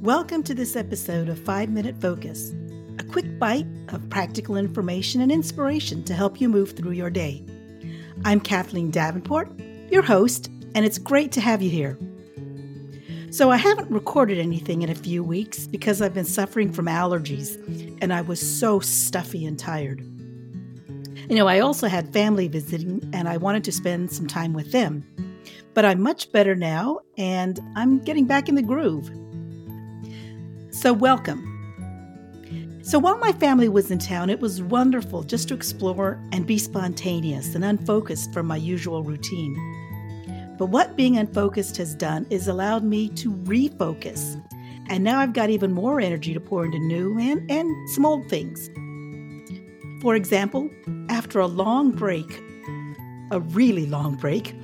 Welcome to this episode of 5 Minute Focus, a quick bite of practical information and inspiration to help you move through your day. I'm Kathleen Davenport, your host, and it's great to have you here. So, I haven't recorded anything in a few weeks because I've been suffering from allergies and I was so stuffy and tired. You know, I also had family visiting and I wanted to spend some time with them. But I'm much better now and I'm getting back in the groove. So, welcome. So, while my family was in town, it was wonderful just to explore and be spontaneous and unfocused from my usual routine. But what being unfocused has done is allowed me to refocus. And now I've got even more energy to pour into new and, and some old things. For example, after a long break, a really long break,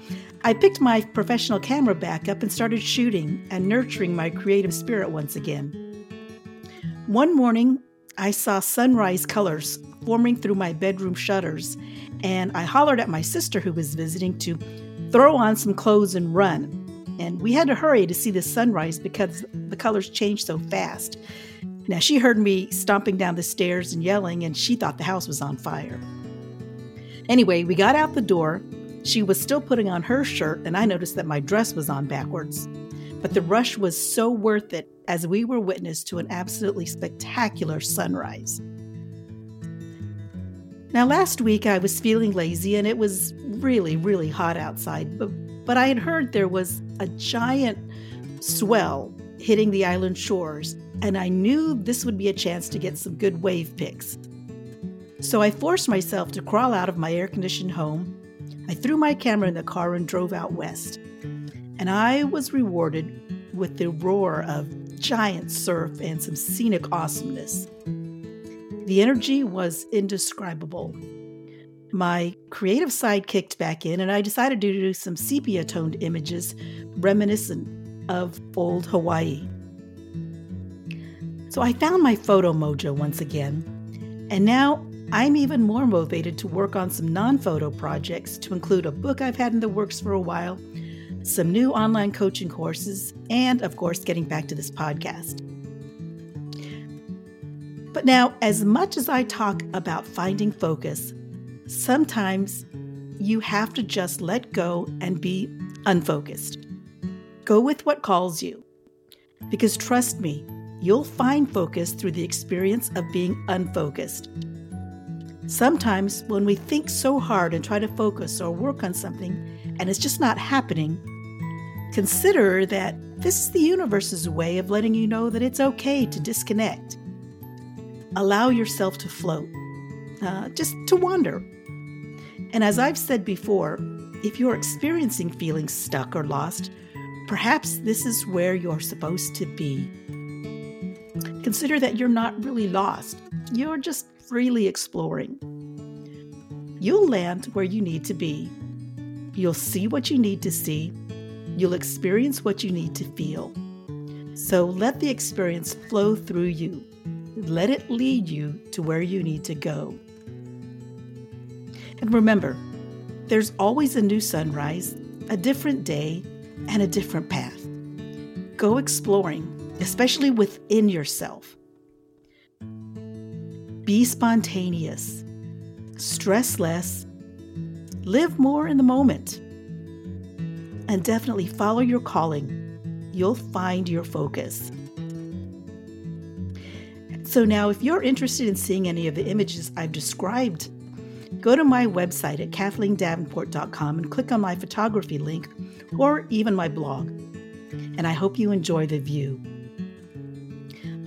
I picked my professional camera back up and started shooting and nurturing my creative spirit once again. One morning, I saw sunrise colors forming through my bedroom shutters, and I hollered at my sister who was visiting to throw on some clothes and run. And we had to hurry to see the sunrise because the colors changed so fast. Now, she heard me stomping down the stairs and yelling, and she thought the house was on fire. Anyway, we got out the door. She was still putting on her shirt, and I noticed that my dress was on backwards. But the rush was so worth it as we were witness to an absolutely spectacular sunrise. Now, last week I was feeling lazy and it was really, really hot outside, but, but I had heard there was a giant swell hitting the island shores, and I knew this would be a chance to get some good wave pics. So I forced myself to crawl out of my air conditioned home. I threw my camera in the car and drove out west. And I was rewarded with the roar of giant surf and some scenic awesomeness. The energy was indescribable. My creative side kicked back in, and I decided to do some sepia toned images reminiscent of old Hawaii. So I found my photo mojo once again, and now I'm even more motivated to work on some non photo projects to include a book I've had in the works for a while some new online coaching courses, and of course, getting back to this podcast. But now, as much as I talk about finding focus, sometimes you have to just let go and be unfocused. Go with what calls you. Because trust me, you'll find focus through the experience of being unfocused. Sometimes, when we think so hard and try to focus or work on something and it's just not happening, Consider that this is the universe's way of letting you know that it's okay to disconnect. Allow yourself to float, uh, just to wander. And as I've said before, if you're experiencing feeling stuck or lost, perhaps this is where you're supposed to be. Consider that you're not really lost, you're just freely exploring. You'll land where you need to be. You'll see what you need to see You'll experience what you need to feel. So let the experience flow through you. Let it lead you to where you need to go. And remember, there's always a new sunrise, a different day, and a different path. Go exploring, especially within yourself. Be spontaneous, stress less, live more in the moment and definitely follow your calling. You'll find your focus. So, now if you're interested in seeing any of the images I've described, go to my website at kathleendavenport.com and click on my photography link or even my blog. And I hope you enjoy the view.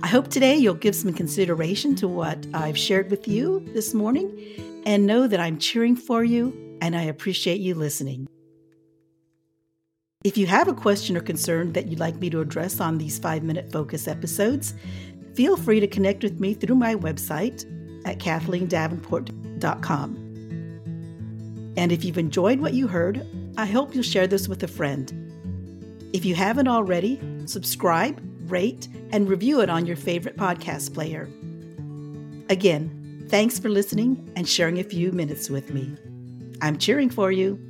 I hope today you'll give some consideration to what I've shared with you this morning and know that I'm cheering for you and I appreciate you listening. If you have a question or concern that you'd like me to address on these five minute focus episodes, feel free to connect with me through my website at kathleendavenport.com. And if you've enjoyed what you heard, I hope you'll share this with a friend. If you haven't already, subscribe, rate, and review it on your favorite podcast player. Again, thanks for listening and sharing a few minutes with me. I'm cheering for you.